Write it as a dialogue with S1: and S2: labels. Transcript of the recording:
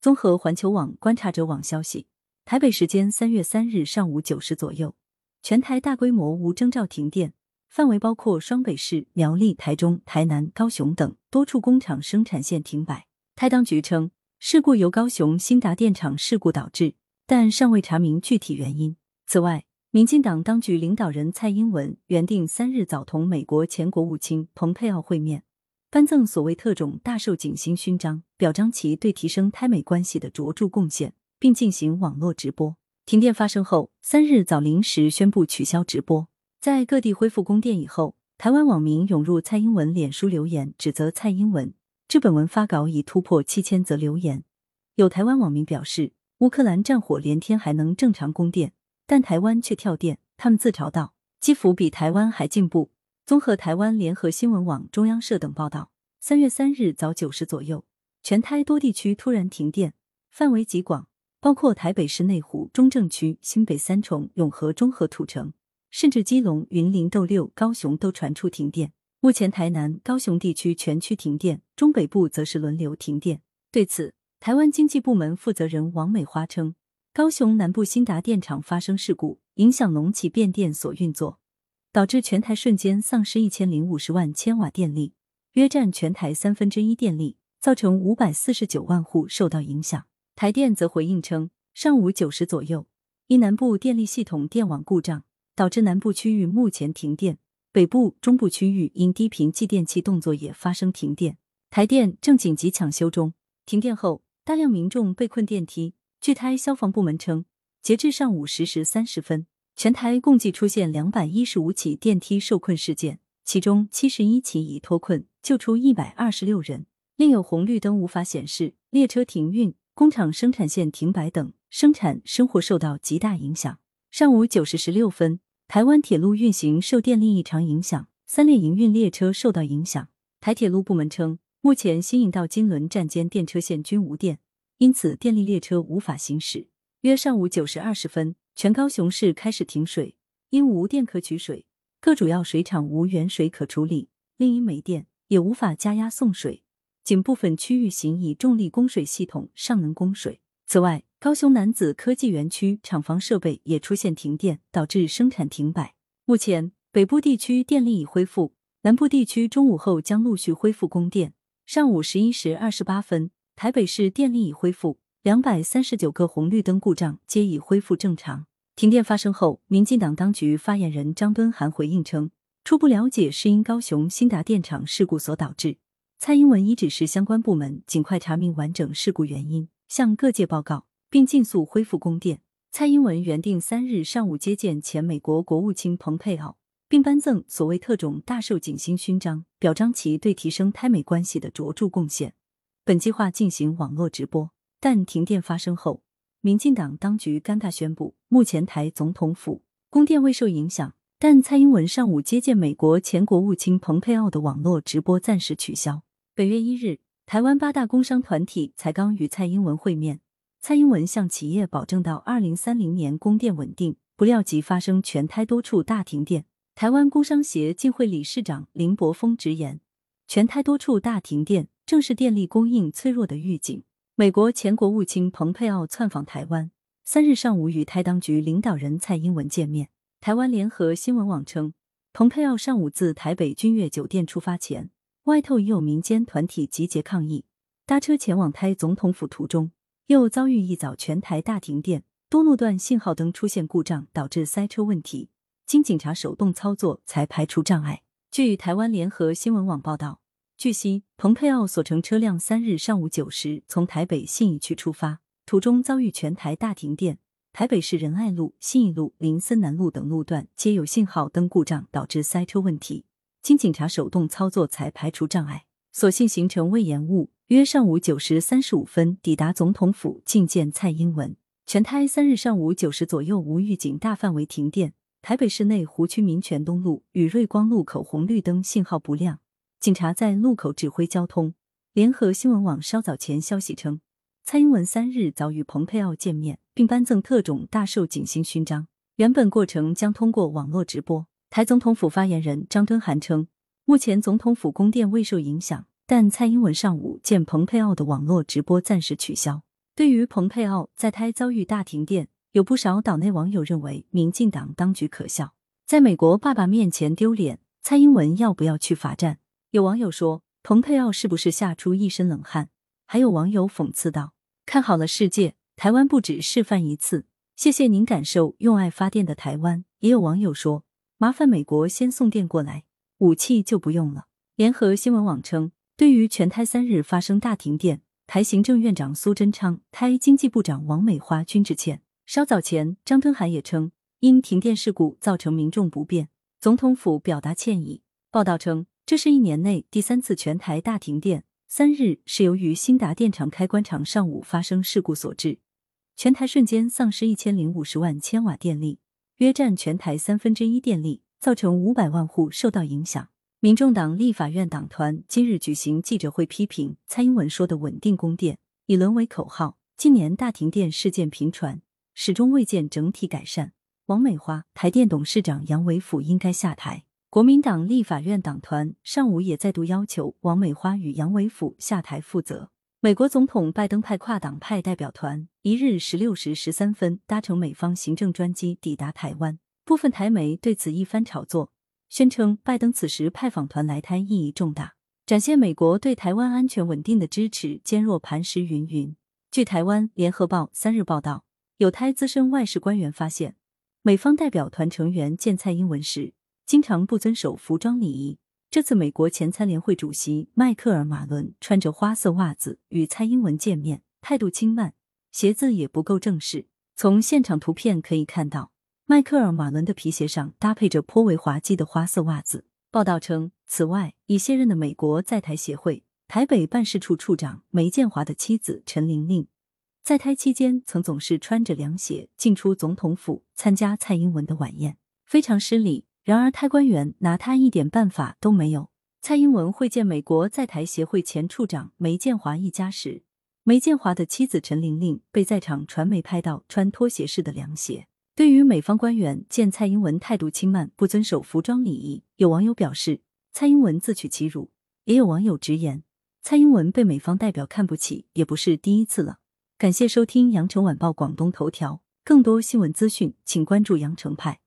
S1: 综合环球网、观察者网消息，台北时间三月三日上午九时左右，全台大规模无征兆停电，范围包括双北市、苗栗、台中、台南、高雄等多处工厂生产线停摆。台当局称，事故由高雄新达电厂事故导致，但尚未查明具体原因。此外，民进党当局领导人蔡英文原定三日早同美国前国务卿蓬佩奥会面。颁赠所谓特种大寿锦星勋章，表彰其对提升台美关系的卓著贡献，并进行网络直播。停电发生后，三日早临时宣布取消直播。在各地恢复供电以后，台湾网民涌入蔡英文脸书留言，指责蔡英文。至本文发稿已突破七千则留言。有台湾网民表示，乌克兰战火连天还能正常供电，但台湾却跳电。他们自嘲道：“基辅比台湾还进步。”综合台湾联合新闻网、中央社等报道，三月三日早九时左右，全台多地区突然停电，范围极广，包括台北市内湖、中正区、新北三重、永和、中和、土城，甚至基隆、云林、斗六、高雄都传出停电。目前台南、高雄地区全区停电，中北部则是轮流停电。对此，台湾经济部门负责人王美花称，高雄南部新达电厂发生事故，影响农企变电所运作。导致全台瞬间丧失一千零五十万千瓦电力，约占全台三分之一电力，造成五百四十九万户受到影响。台电则回应称，上午九时左右，因南部电力系统电网故障，导致南部区域目前停电；北部、中部区域因低频继电器动作也发生停电，台电正紧急抢修中。停电后，大量民众被困电梯。据台消防部门称，截至上午十时三十分。全台共计出现两百一十五起电梯受困事件，其中七十一起已脱困，救出一百二十六人。另有红绿灯无法显示、列车停运、工厂生产线停摆等，生产生活受到极大影响。上午九时十六分，台湾铁路运行受电力异常影响，三列营运列车受到影响。台铁路部门称，目前新营到金轮站间电车线均无电，因此电力列车无法行驶。约上午九时二十分。全高雄市开始停水，因无电可取水，各主要水厂无原水可处理，另因没电也无法加压送水，仅部分区域行以重力供水系统尚能供水。此外，高雄男子科技园区厂房设备也出现停电，导致生产停摆。目前北部地区电力已恢复，南部地区中午后将陆续恢复供电。上午十一时二十八分，台北市电力已恢复，两百三十九个红绿灯故障皆已恢复正常。停电发生后，民进党当局发言人张敦涵回应称，初步了解是因高雄新达电厂事故所导致。蔡英文已指示相关部门尽快查明完整事故原因，向各界报告，并尽速恢复供电。蔡英文原定三日上午接见前美国国务卿蓬佩奥，并颁赠所谓特种大寿锦星勋章，表彰其对提升台美关系的卓著贡献。本计划进行网络直播，但停电发生后。民进党当局尴尬宣布，目前台总统府供电未受影响，但蔡英文上午接见美国前国务卿蓬佩奥的网络直播暂时取消。本月一日，台湾八大工商团体才刚与蔡英文会面，蔡英文向企业保证到二零三零年供电稳定，不料即发生全台多处大停电。台湾工商协进会理事长林柏峰直言，全台多处大停电正是电力供应脆弱的预警。美国前国务卿蓬佩奥窜访台湾，三日上午与台当局领导人蔡英文见面。台湾联合新闻网称，蓬佩奥上午自台北君悦酒店出发前，外头已有民间团体集结抗议，搭车前往台总统府途中，又遭遇一早全台大停电，多路段信号灯出现故障，导致塞车问题，经警察手动操作才排除障碍。据台湾联合新闻网报道。据悉，蓬佩奥所乘车辆三日上午九时从台北信义区出发，途中遭遇全台大停电，台北市仁爱路、信义路、林森南路等路段皆有信号灯故障，导致塞车问题。经警察手动操作才排除障碍，所幸行程未延误，约上午九时三十五分抵达总统府觐见蔡英文。全台三日上午九时左右无预警大范围停电，台北市内湖区民权东路与瑞光路口红绿灯信号不亮。警察在路口指挥交通。联合新闻网稍早前消息称，蔡英文三日早与蓬佩奥见面，并颁赠特种大寿锦星勋章。原本过程将通过网络直播。台总统府发言人张敦涵称，目前总统府供电未受影响，但蔡英文上午见蓬佩奥的网络直播暂时取消。对于蓬佩奥在台遭遇大停电，有不少岛内网友认为民进党当局可笑，在美国爸爸面前丢脸，蔡英文要不要去罚站？有网友说，蓬佩奥是不是吓出一身冷汗？还有网友讽刺道：“看好了世界，台湾不止示范一次，谢谢您感受用爱发电的台湾。”也有网友说：“麻烦美国先送电过来，武器就不用了。”联合新闻网称，对于全台三日发生大停电。台行政院长苏贞昌、台经济部长王美花均致歉。稍早前，张敦涵也称，因停电事故造成民众不便，总统府表达歉意。报道称，这是一年内第三次全台大停电，三日是由于新达电厂开关厂上午发生事故所致，全台瞬间丧失一千零五十万千瓦电力，约占全台三分之一电力，造成五百万户受到影响。民众党立法院党团今日举行记者会，批评蔡英文说的“稳定供电”已沦为口号。近年大停电事件频传，始终未见整体改善。王美花、台电董事长杨伟甫应该下台。国民党立法院党团上午也再度要求王美花与杨伟甫下台负责。美国总统拜登派跨党派代表团一日十六时十三分搭乘美方行政专机抵达台湾，部分台媒对此一番炒作。宣称拜登此时派访团来台意义重大，展现美国对台湾安全稳定的支持坚若磐石。云云。据台湾联合报三日报道，有台资深外事官员发现，美方代表团成员见蔡英文时，经常不遵守服装礼仪。这次美国前参联会主席迈克尔马伦穿着花色袜子与蔡英文见面，态度轻慢，鞋子也不够正式。从现场图片可以看到。迈克尔·马伦的皮鞋上搭配着颇为滑稽的花色袜子。报道称，此外，已卸任的美国在台协会台北办事处处长梅建华的妻子陈玲玲，在台期间曾总是穿着凉鞋进出总统府参加蔡英文的晚宴，非常失礼。然而，台官员拿他一点办法都没有。蔡英文会见美国在台协会前处长梅建华一家时，梅建华的妻子陈玲玲被在场传媒拍到穿拖鞋式的凉鞋。对于美方官员见蔡英文态度轻慢、不遵守服装礼仪，有网友表示蔡英文自取其辱；也有网友直言，蔡英文被美方代表看不起也不是第一次了。感谢收听羊城晚报广东头条，更多新闻资讯，请关注羊城派。